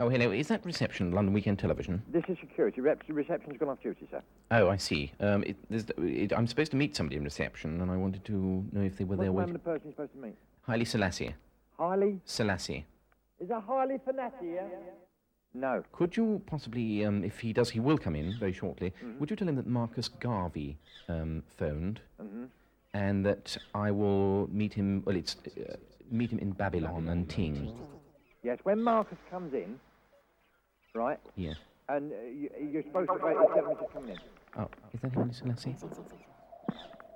Oh, hello. Is that reception, London Weekend Television? This is security. Rep- reception's gone off duty, sir. Oh, I see. Um, it, there's, it, I'm supposed to meet somebody in reception, and I wanted to know if they were What's there the name of the person you're supposed to meet? Haile Selassie. Harley? Selassie. Is that Harley Fanati, yeah? No. Could you possibly, um, if he does, he will come in very shortly. Mm-hmm. Would you tell him that Marcus Garvey um, phoned, Mhm. and that I will meet him? Well, it's uh, meet him in Babylon and Ting. Yes, when Marcus comes in, right, Yeah. and uh, you, you're supposed to wait until Mr. coming in. Oh, is that Haile Selassie?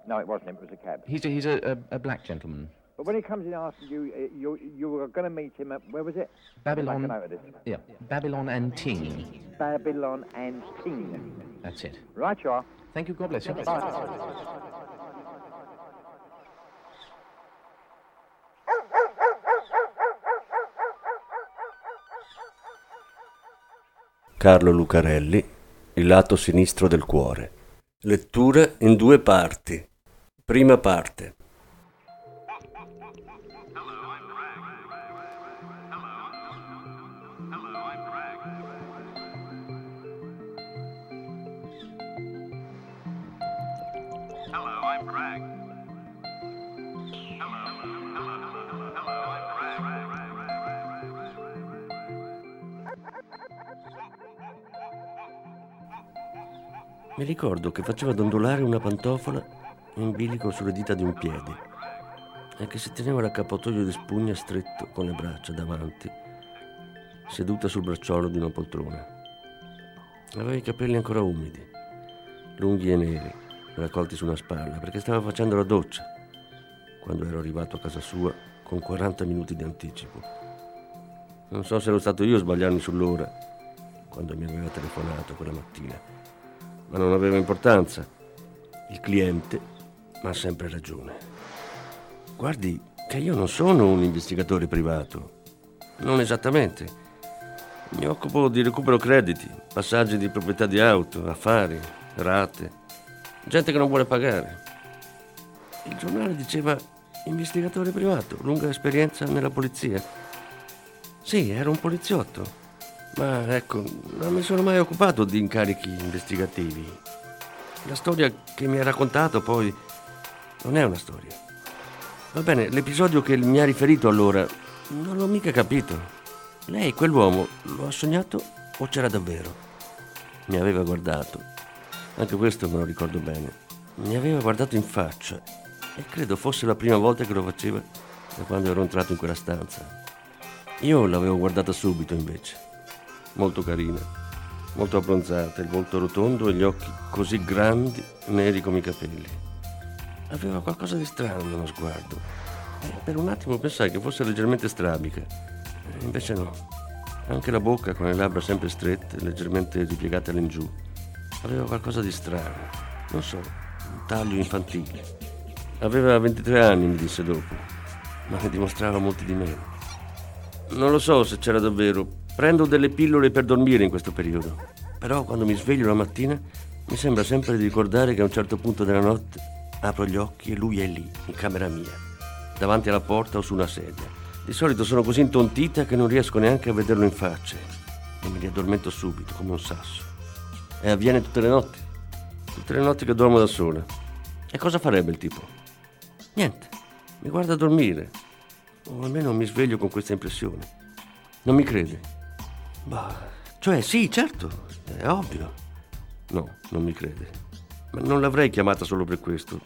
No, it wasn't him. It was a cab. He's a, he's a, a, a black gentleman. But when he comes in after you, uh, you, you were going to meet him at, where was it? Babylon. Make a note of this. Yeah. Babylon and Ting. Babylon and King. That's it. Right you are. Thank you. God bless you. Carlo Lucarelli, Il lato sinistro del cuore. Lettura in due parti. Prima parte. Mi ricordo che faceva dondolare una pantofola in bilico sulle dita di un piede e che si teneva l'accappatoio di spugna stretto con le braccia davanti, seduta sul bracciolo di una poltrona. Aveva i capelli ancora umidi, lunghi e neri, raccolti su una spalla, perché stava facendo la doccia quando ero arrivato a casa sua con 40 minuti di anticipo. Non so se ero stato io a sbagliarmi sull'ora quando mi aveva telefonato quella mattina ma non aveva importanza. Il cliente ha sempre ragione. Guardi che io non sono un investigatore privato. Non esattamente. Mi occupo di recupero crediti, passaggi di proprietà di auto, affari, rate. Gente che non vuole pagare. Il giornale diceva investigatore privato, lunga esperienza nella polizia. Sì, ero un poliziotto. Ma ecco, non mi sono mai occupato di incarichi investigativi. La storia che mi ha raccontato poi non è una storia. Va bene, l'episodio che mi ha riferito allora non l'ho mica capito. Lei, quell'uomo, lo ha sognato o c'era davvero? Mi aveva guardato. Anche questo me lo ricordo bene. Mi aveva guardato in faccia e credo fosse la prima volta che lo faceva da quando ero entrato in quella stanza. Io l'avevo guardata subito invece molto carina, molto abbronzata, il volto rotondo e gli occhi così grandi, neri come i capelli. Aveva qualcosa di strano nello sguardo. E per un attimo pensai che fosse leggermente strabica. E Invece no. Anche la bocca con le labbra sempre strette, leggermente ripiegate all'ingiù. Aveva qualcosa di strano. Non so, un taglio infantile. Aveva 23 anni, mi disse dopo, ma ne dimostrava molti di meno. Non lo so se c'era davvero. Prendo delle pillole per dormire in questo periodo. Però quando mi sveglio la mattina mi sembra sempre di ricordare che a un certo punto della notte apro gli occhi e lui è lì, in camera mia, davanti alla porta o su una sedia. Di solito sono così intontita che non riesco neanche a vederlo in faccia e mi riaddormento subito, come un sasso. E avviene tutte le notti. Tutte le notti che dormo da sola. E cosa farebbe il tipo? Niente, mi guarda dormire. O almeno mi sveglio con questa impressione. Non mi crede? Bah, cioè sì, certo, è ovvio. No, non mi crede. Ma non l'avrei chiamata solo per questo.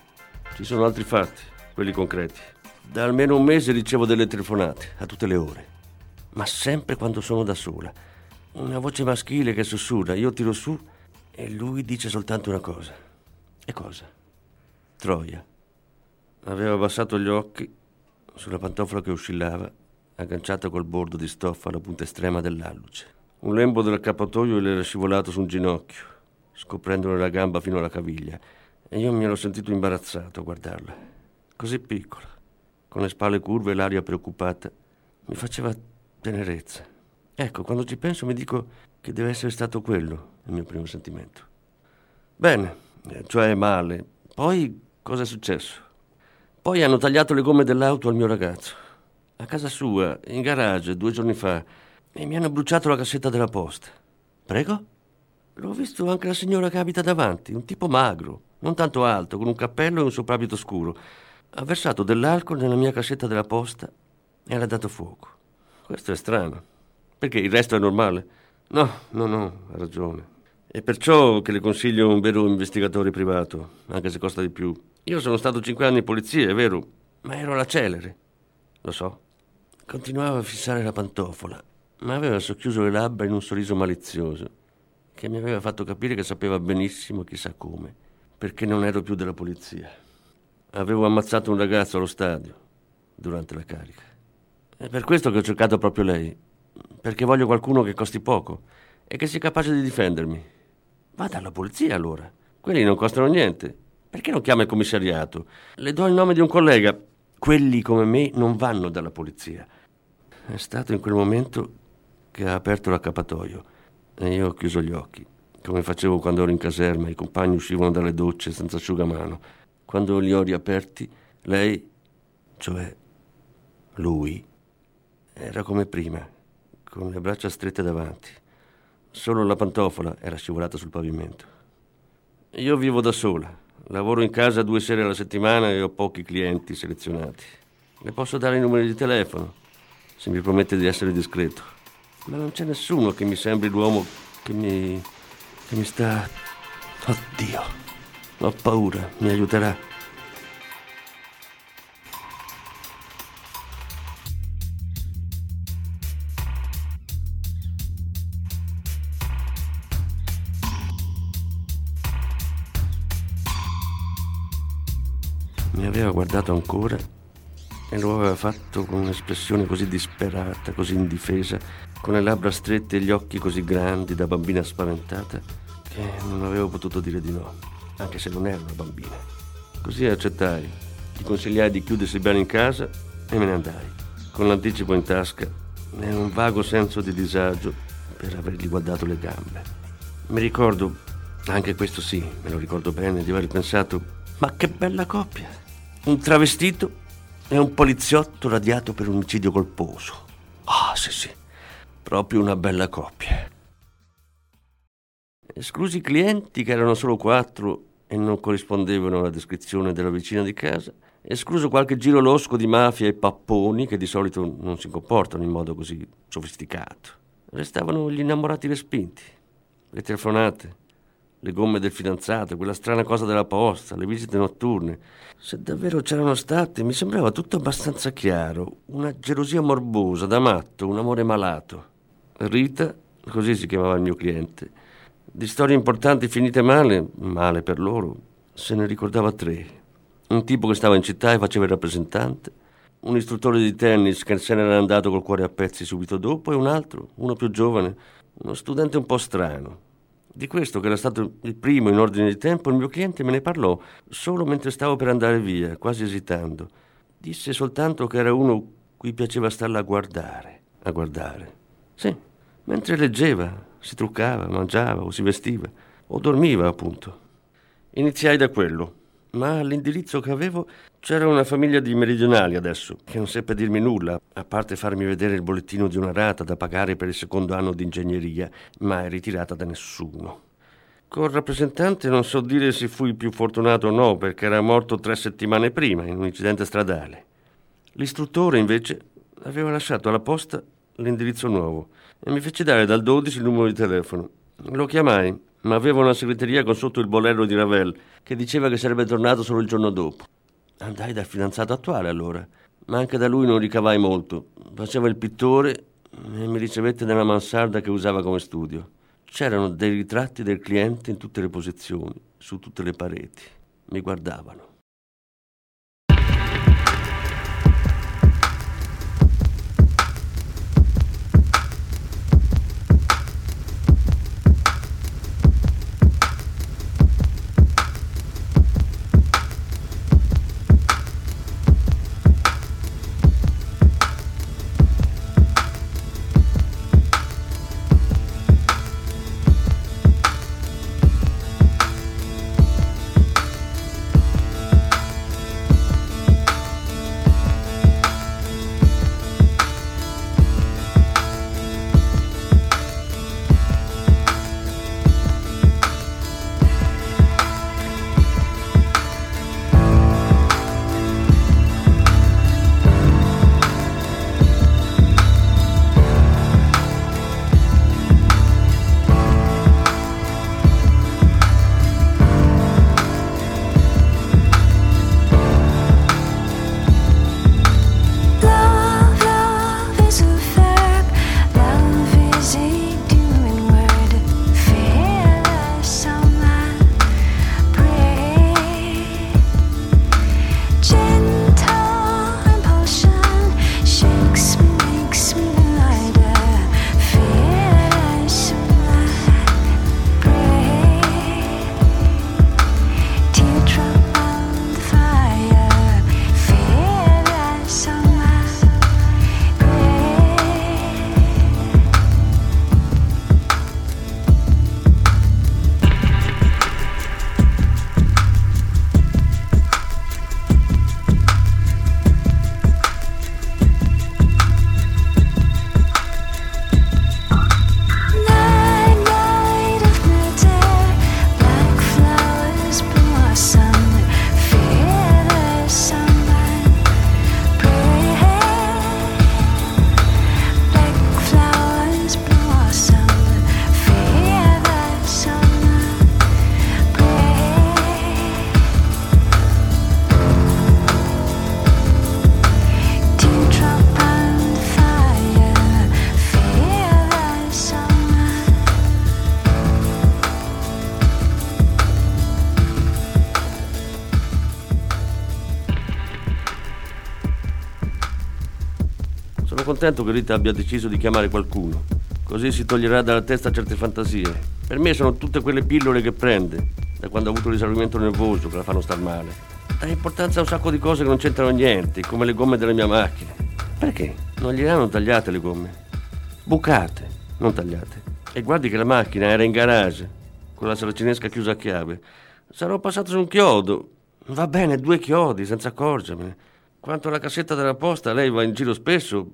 Ci sono altri fatti, quelli concreti. Da almeno un mese ricevo delle telefonate, a tutte le ore. Ma sempre quando sono da sola. Una voce maschile che sussurra, io tiro su e lui dice soltanto una cosa. E cosa? Troia. Aveva abbassato gli occhi sulla pantofola che oscillava, agganciata col bordo di stoffa alla punta estrema dell'alluce. Un lembo del cappatoio le era scivolato su un ginocchio, scoprendone la gamba fino alla caviglia, e io mi ero sentito imbarazzato a guardarla. Così piccola, con le spalle curve e l'aria preoccupata, mi faceva tenerezza. Ecco, quando ci penso mi dico che deve essere stato quello il mio primo sentimento. Bene, eh, cioè male. Poi cosa è successo? Poi hanno tagliato le gomme dell'auto al mio ragazzo. A casa sua, in garage, due giorni fa, e mi hanno bruciato la cassetta della posta. Prego? L'ho visto anche la signora che abita davanti, un tipo magro, non tanto alto, con un cappello e un soprabito scuro. Ha versato dell'alcol nella mia cassetta della posta e le ha dato fuoco. Questo è strano. Perché il resto è normale? No, no, no, ha ragione. È perciò che le consiglio un vero investigatore privato, anche se costa di più. Io sono stato cinque anni in polizia, è vero, ma ero alla celere. Lo so. Continuava a fissare la pantofola, ma aveva socchiuso le labbra in un sorriso malizioso, che mi aveva fatto capire che sapeva benissimo chissà come, perché non ero più della polizia. Avevo ammazzato un ragazzo allo stadio, durante la carica. È per questo che ho cercato proprio lei, perché voglio qualcuno che costi poco e che sia capace di difendermi. Vada alla polizia allora. Quelli non costano niente. Perché non chiama il commissariato? Le do il nome di un collega. Quelli come me non vanno dalla polizia. È stato in quel momento che ha aperto l'accappatoio e io ho chiuso gli occhi, come facevo quando ero in caserma, i compagni uscivano dalle docce senza asciugamano. Quando li ho riaperti, lei, cioè lui, era come prima, con le braccia strette davanti. Solo la pantofola era scivolata sul pavimento. Io vivo da sola, lavoro in casa due sere alla settimana e ho pochi clienti selezionati. Le posso dare i numeri di telefono, se mi promette di essere discreto. Ma non c'è nessuno che mi sembri l'uomo che mi. che mi sta. Oddio, ho paura, mi aiuterà. Mi aveva guardato ancora e lo aveva fatto con un'espressione così disperata, così indifesa, con le labbra strette e gli occhi così grandi da bambina spaventata, che non avevo potuto dire di no, anche se non ero una bambina. Così accettai, gli consigliai di chiudersi bene in casa e me ne andai, con l'anticipo in tasca e un vago senso di disagio per avergli guardato le gambe. Mi ricordo, anche questo sì, me lo ricordo bene, di aver pensato, ma che bella coppia! Un travestito e un poliziotto radiato per un omicidio colposo. Ah, sì, sì, proprio una bella coppia. Esclusi i clienti, che erano solo quattro e non corrispondevano alla descrizione della vicina di casa, escluso qualche giro losco di mafia e papponi che di solito non si comportano in modo così sofisticato. Restavano gli innamorati respinti, le telefonate, le gomme del fidanzato, quella strana cosa della posta, le visite notturne. Se davvero c'erano state, mi sembrava tutto abbastanza chiaro. Una gelosia morbosa, da matto, un amore malato. Rita, così si chiamava il mio cliente, di storie importanti finite male, male per loro, se ne ricordava tre. Un tipo che stava in città e faceva il rappresentante, un istruttore di tennis che se n'era andato col cuore a pezzi subito dopo e un altro, uno più giovane, uno studente un po' strano. Di questo, che era stato il primo in ordine di tempo, il mio cliente me ne parlò solo mentre stavo per andare via, quasi esitando. Disse soltanto che era uno cui piaceva starla a guardare. A guardare. Sì, mentre leggeva, si truccava, mangiava o si vestiva, o dormiva, appunto. Iniziai da quello, ma all'indirizzo che avevo c'era una famiglia di meridionali adesso, che non seppe dirmi nulla, a parte farmi vedere il bollettino di una rata da pagare per il secondo anno di ingegneria, mai ritirata da nessuno. Col rappresentante non so dire se fui più fortunato o no, perché era morto tre settimane prima in un incidente stradale. L'istruttore, invece, aveva lasciato alla posta l'indirizzo nuovo e mi fece dare dal 12 il numero di telefono. Lo chiamai, ma aveva una segreteria con sotto il bolero di Ravel, che diceva che sarebbe tornato solo il giorno dopo. Andai dal fidanzato attuale allora, ma anche da lui non ricavai molto. Faceva il pittore e mi ricevette nella mansarda che usava come studio. C'erano dei ritratti del cliente in tutte le posizioni, su tutte le pareti. Mi guardavano. Contento che Rita abbia deciso di chiamare qualcuno. Così si toglierà dalla testa certe fantasie. Per me sono tutte quelle pillole che prende, da quando ha avuto l'esaurimento nervoso, che la fanno star male. Dà importanza a un sacco di cose che non c'entrano niente, come le gomme della mia macchina. Perché? Non gli hanno tagliate le gomme. Bucate, non tagliate. E guardi che la macchina era in garage, con la saracinesca chiusa a chiave. Sarò passato su un chiodo. Va bene, due chiodi, senza accorgermene. Quanto alla cassetta della posta, lei va in giro spesso.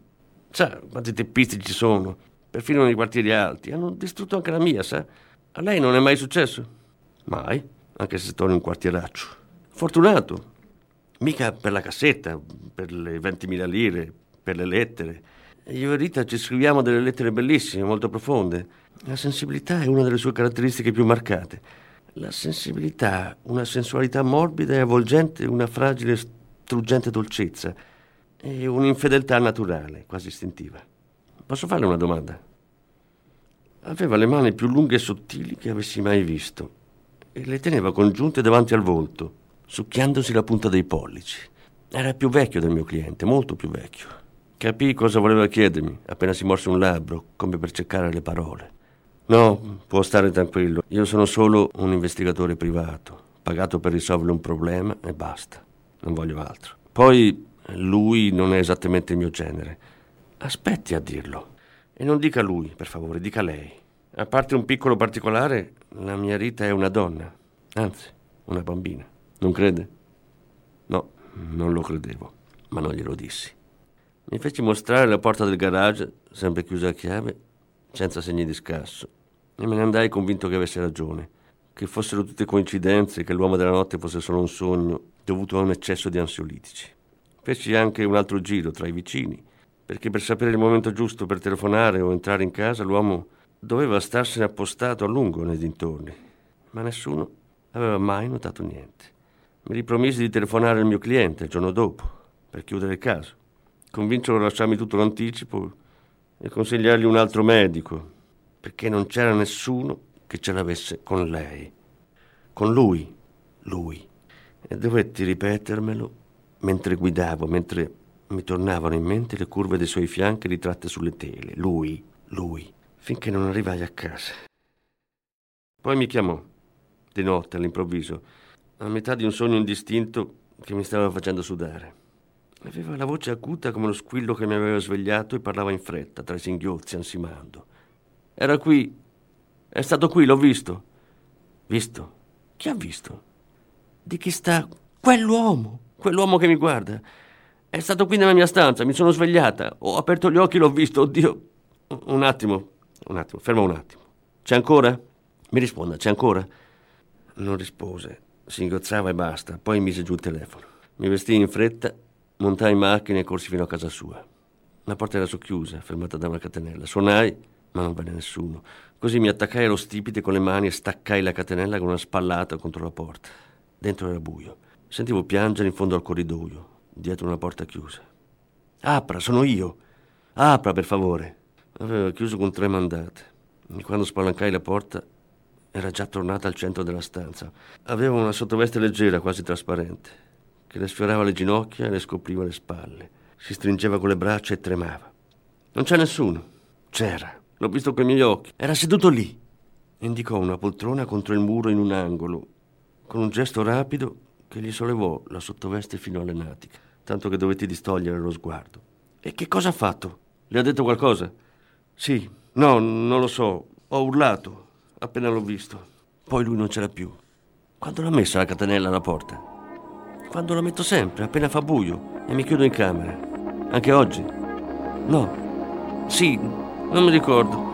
Sa quanti teppisti ci sono, perfino nei quartieri alti. Hanno distrutto anche la mia, sa? A lei non è mai successo? Mai, anche se sto in un quartieraccio. Fortunato. Mica per la cassetta, per le 20.000 lire, per le lettere. Io e Rita ci scriviamo delle lettere bellissime, molto profonde. La sensibilità è una delle sue caratteristiche più marcate. La sensibilità, una sensualità morbida e avvolgente, una fragile, struggente dolcezza e un'infedeltà naturale, quasi istintiva. Posso farle una domanda? Aveva le mani più lunghe e sottili che avessi mai visto e le teneva congiunte davanti al volto, succhiandosi la punta dei pollici. Era più vecchio del mio cliente, molto più vecchio. Capì cosa voleva chiedermi appena si morse un labbro, come per cercare le parole. No, può stare tranquillo. Io sono solo un investigatore privato, pagato per risolvere un problema e basta. Non voglio altro. Poi lui non è esattamente il mio genere. Aspetti a dirlo. E non dica lui, per favore, dica lei. A parte un piccolo particolare, la mia Rita è una donna. Anzi, una bambina. Non crede? No, non lo credevo, ma non glielo dissi. Mi feci mostrare la porta del garage, sempre chiusa a chiave, senza segni di scasso, e me ne andai convinto che avesse ragione, che fossero tutte coincidenze, che l'uomo della notte fosse solo un sogno dovuto a un eccesso di ansiolitici. Feci anche un altro giro tra i vicini, perché per sapere il momento giusto per telefonare o entrare in casa l'uomo doveva starsene appostato a lungo nei dintorni, ma nessuno aveva mai notato niente. Mi ripromisi di telefonare al mio cliente il giorno dopo, per chiudere il caso, convincerlo a lasciarmi tutto l'anticipo e consigliargli un altro medico, perché non c'era nessuno che ce l'avesse con lei. Con lui, lui. E dovetti ripetermelo mentre guidavo, mentre mi tornavano in mente le curve dei suoi fianchi ritratte sulle tele. Lui, lui, finché non arrivai a casa. Poi mi chiamò, di notte all'improvviso, a metà di un sogno indistinto che mi stava facendo sudare. Aveva la voce acuta come lo squillo che mi aveva svegliato e parlava in fretta, tra i singhiozzi, ansimando. Era qui. È stato qui, l'ho visto. Visto? Chi ha visto? Di chi sta? Quell'uomo, quell'uomo che mi guarda. È stato qui nella mia stanza, mi sono svegliata, ho aperto gli occhi, l'ho visto, oddio. Un attimo, un attimo, ferma un attimo. C'è ancora? Mi risponda, c'è ancora? Non rispose, singhiozzava e basta, poi mise giù il telefono. Mi vestii in fretta, montai in macchina e corsi fino a casa sua. La porta era socchiusa, fermata da una catenella. Suonai, ma non venne nessuno. Così mi attaccai allo stipite con le mani e staccai la catenella con una spallata contro la porta. Dentro era buio. Sentivo piangere in fondo al corridoio, dietro una porta chiusa. Apra, sono io. Apra, per favore. Aveva chiuso con tre mandate. Quando spalancai la porta, era già tornata al centro della stanza. Aveva una sottoveste leggera, quasi trasparente, che le sfiorava le ginocchia e le scopriva le spalle. Si stringeva con le braccia e tremava. Non c'è nessuno. C'era. L'ho visto coi miei occhi. Era seduto lì. Indicò una poltrona contro il muro in un angolo, con un gesto rapido che gli sollevò la sottoveste fino alle natiche, tanto che dovetti distogliere lo sguardo. E che cosa ha fatto? Le ha detto qualcosa? Sì, no, non lo so. Ho urlato appena l'ho visto. Poi lui non c'era più. Quando l'ha messa la catenella alla porta? Quando la metto sempre, appena fa buio, e mi chiudo in camera. Anche oggi? No. Sì, non mi ricordo.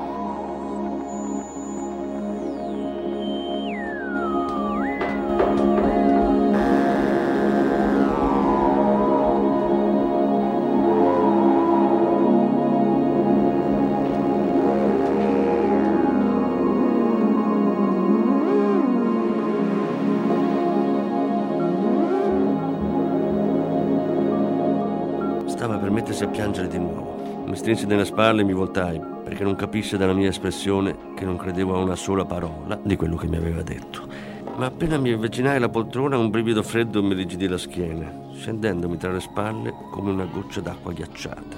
Strinse nelle spalle e mi voltai, perché non capisse dalla mia espressione che non credevo a una sola parola di quello che mi aveva detto. Ma appena mi avvicinai alla poltrona, un brivido freddo mi rigidì la schiena, scendendomi tra le spalle come una goccia d'acqua ghiacciata.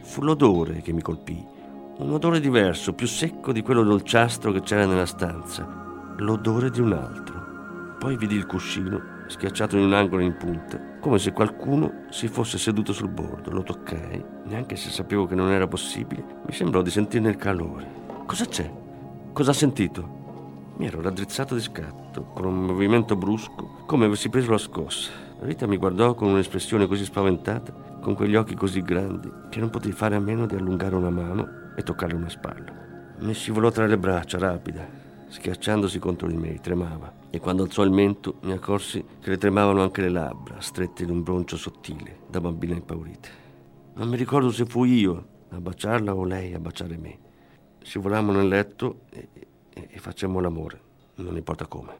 Fu l'odore che mi colpì. Un odore diverso, più secco di quello dolciastro che c'era nella stanza. L'odore di un altro. Poi vidi il cuscino schiacciato in un angolo in punta, come se qualcuno si fosse seduto sul bordo. Lo toccai, neanche se sapevo che non era possibile, mi sembrò di sentirne il calore. Cosa c'è? Cosa ha sentito? Mi ero raddrizzato di scatto, con un movimento brusco, come avessi preso la scossa. Rita mi guardò con un'espressione così spaventata, con quegli occhi così grandi, che non potei fare a meno di allungare una mano e toccare una spalla. Mi scivolò tra le braccia, rapida, schiacciandosi contro di me, tremava. E quando alzò il mento mi accorsi che le tremavano anche le labbra, strette in un broncio sottile, da bambina impaurita. Non mi ricordo se fui io a baciarla o lei a baciare me. Scivolammo nel letto e, e, e facemmo l'amore, non importa come.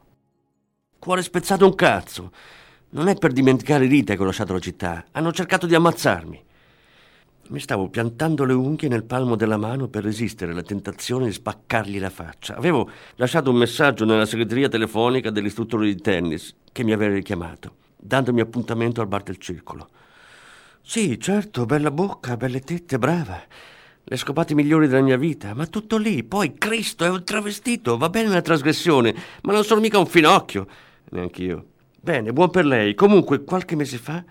Cuore spezzato un cazzo! Non è per dimenticare Rita che ho lasciato la città. Hanno cercato di ammazzarmi. Mi stavo piantando le unghie nel palmo della mano per resistere alla tentazione di spaccargli la faccia. Avevo lasciato un messaggio nella segreteria telefonica dell'istruttore di tennis che mi aveva richiamato, dandomi appuntamento al bar del circolo. Sì, certo, bella bocca, belle tette, brava. Le scopate migliori della mia vita, ma tutto lì. Poi, Cristo, è un travestito, va bene la trasgressione, ma non sono mica un finocchio. Neanch'io. Bene, buon per lei. Comunque, qualche mese fa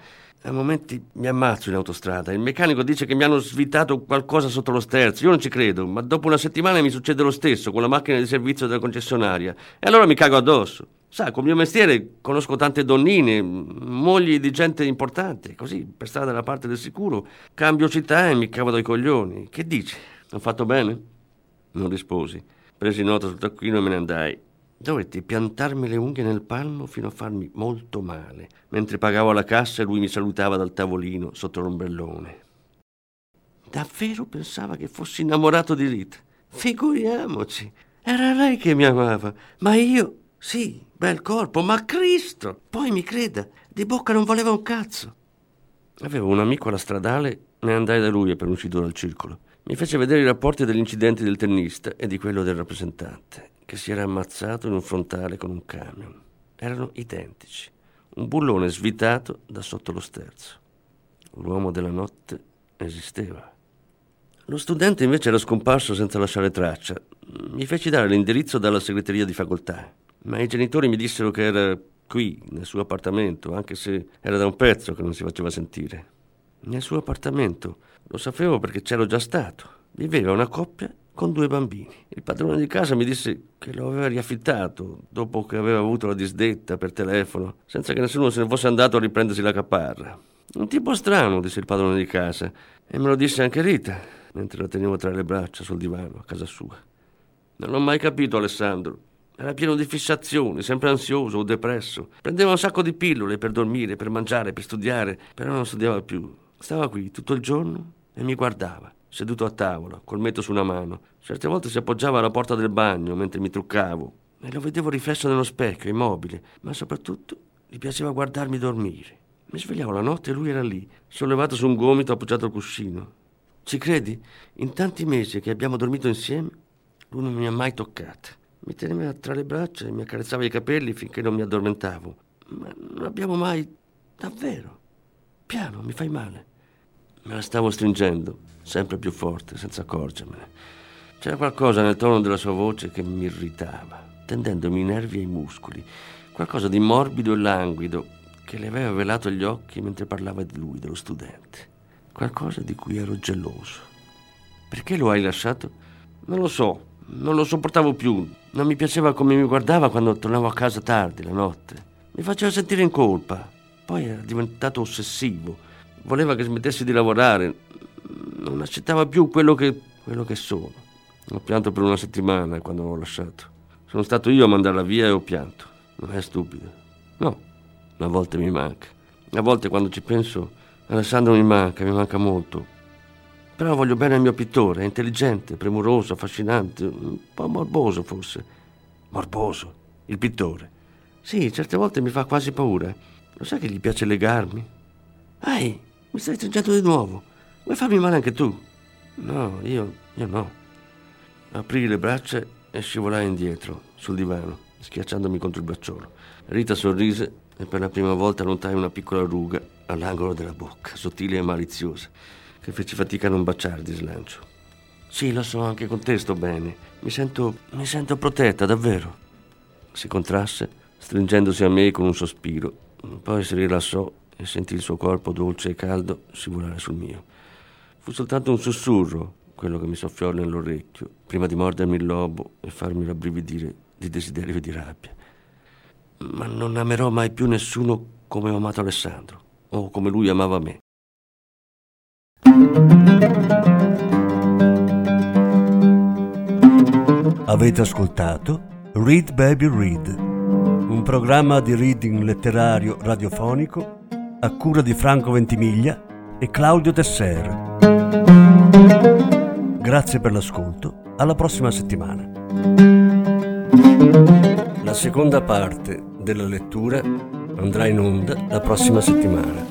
a momenti mi ammazzo in autostrada. Il meccanico dice che mi hanno svitato qualcosa sotto lo sterzo. Io non ci credo, ma dopo una settimana mi succede lo stesso con la macchina di servizio della concessionaria. E allora mi cago addosso. Sa, col mio mestiere conosco tante donnine, mogli di gente importante. Così, per stare dalla parte del sicuro, cambio città e mi cavo dai coglioni. Che dici? Ho fatto bene? Non risposi. Presi nota sul taccuino e me ne andai. Dovetti piantarmi le unghie nel palmo fino a farmi molto male. Mentre pagavo alla cassa lui mi salutava dal tavolino sotto l'ombrellone. Davvero pensava che fossi innamorato di Rita. Figuriamoci. Era lei che mi amava. Ma io, sì, bel corpo, ma Cristo! Poi mi creda, di bocca non voleva un cazzo. Avevo un amico alla stradale e andai da lui per uscito dal circolo. Mi fece vedere i rapporti degli incidenti del tennista e di quello del rappresentante che si era ammazzato in un frontale con un camion. Erano identici. Un bullone svitato da sotto lo sterzo. L'uomo della notte esisteva. Lo studente invece era scomparso senza lasciare traccia. Mi feci dare l'indirizzo dalla segreteria di facoltà, ma i genitori mi dissero che era qui, nel suo appartamento, anche se era da un pezzo che non si faceva sentire. Nel suo appartamento, lo sapevo perché c'ero già stato. Viveva una coppia con due bambini. Il padrone di casa mi disse che lo aveva riaffittato dopo che aveva avuto la disdetta per telefono, senza che nessuno se ne fosse andato a riprendersi la caparra. Un tipo strano, disse il padrone di casa, e me lo disse anche Rita, mentre la tenevo tra le braccia sul divano a casa sua. Non l'ho mai capito Alessandro. Era pieno di fissazioni, sempre ansioso o depresso. Prendeva un sacco di pillole per dormire, per mangiare, per studiare, però non studiava più. Stava qui tutto il giorno e mi guardava seduto a tavola, col metto su una mano. Certe volte si appoggiava alla porta del bagno mentre mi truccavo e lo vedevo riflesso nello specchio, immobile, ma soprattutto gli piaceva guardarmi dormire. Mi svegliavo la notte e lui era lì, sollevato su un gomito appoggiato al cuscino. Ci credi? In tanti mesi che abbiamo dormito insieme, lui non mi ha mai toccata. Mi teneva tra le braccia e mi accarezzava i capelli finché non mi addormentavo. Ma non abbiamo mai... davvero. Piano, mi fai male. Me la stavo stringendo sempre più forte, senza accorgermene. C'era qualcosa nel tono della sua voce che mi irritava, tendendomi i nervi ai muscoli, qualcosa di morbido e languido che le aveva velato gli occhi mentre parlava di lui, dello studente. Qualcosa di cui ero geloso. Perché lo hai lasciato? Non lo so, non lo sopportavo più. Non mi piaceva come mi guardava quando tornavo a casa tardi, la notte. Mi faceva sentire in colpa. Poi era diventato ossessivo. Voleva che smettessi di lavorare non accettava più quello che, quello che sono. Ho pianto per una settimana quando l'ho lasciato. Sono stato io a mandarla via e ho pianto. Non è stupido. No, a volte mi manca. A volte quando ci penso, Alessandro mi manca, mi manca molto. Però voglio bene al mio pittore, è intelligente, premuroso, affascinante, un po' morboso forse. Morboso, il pittore. Sì, certe volte mi fa quasi paura. Lo sai che gli piace legarmi? Ehi, mi stai stringendo di nuovo. Vuoi farmi male anche tu? No, io, io no. Aprii le braccia e scivolai indietro, sul divano, schiacciandomi contro il bracciolo. Rita sorrise e per la prima volta notai una piccola ruga all'angolo della bocca, sottile e maliziosa, che feci fatica a non baciare di slancio. Sì, lo so, anche con te sto bene. Mi sento. mi sento protetta, davvero. Si contrasse, stringendosi a me con un sospiro. Poi si rilassò e sentì il suo corpo dolce e caldo scivolare sul mio. Fu soltanto un sussurro, quello che mi soffiò nell'orecchio, prima di mordermi il lobo e farmi rabbrividire di desiderio e di rabbia. Ma non amerò mai più nessuno come ho amato Alessandro, o come lui amava me. Avete ascoltato Read Baby Read, un programma di reading letterario radiofonico a cura di Franco Ventimiglia e Claudio Tesser. Grazie per l'ascolto, alla prossima settimana. La seconda parte della lettura andrà in onda la prossima settimana.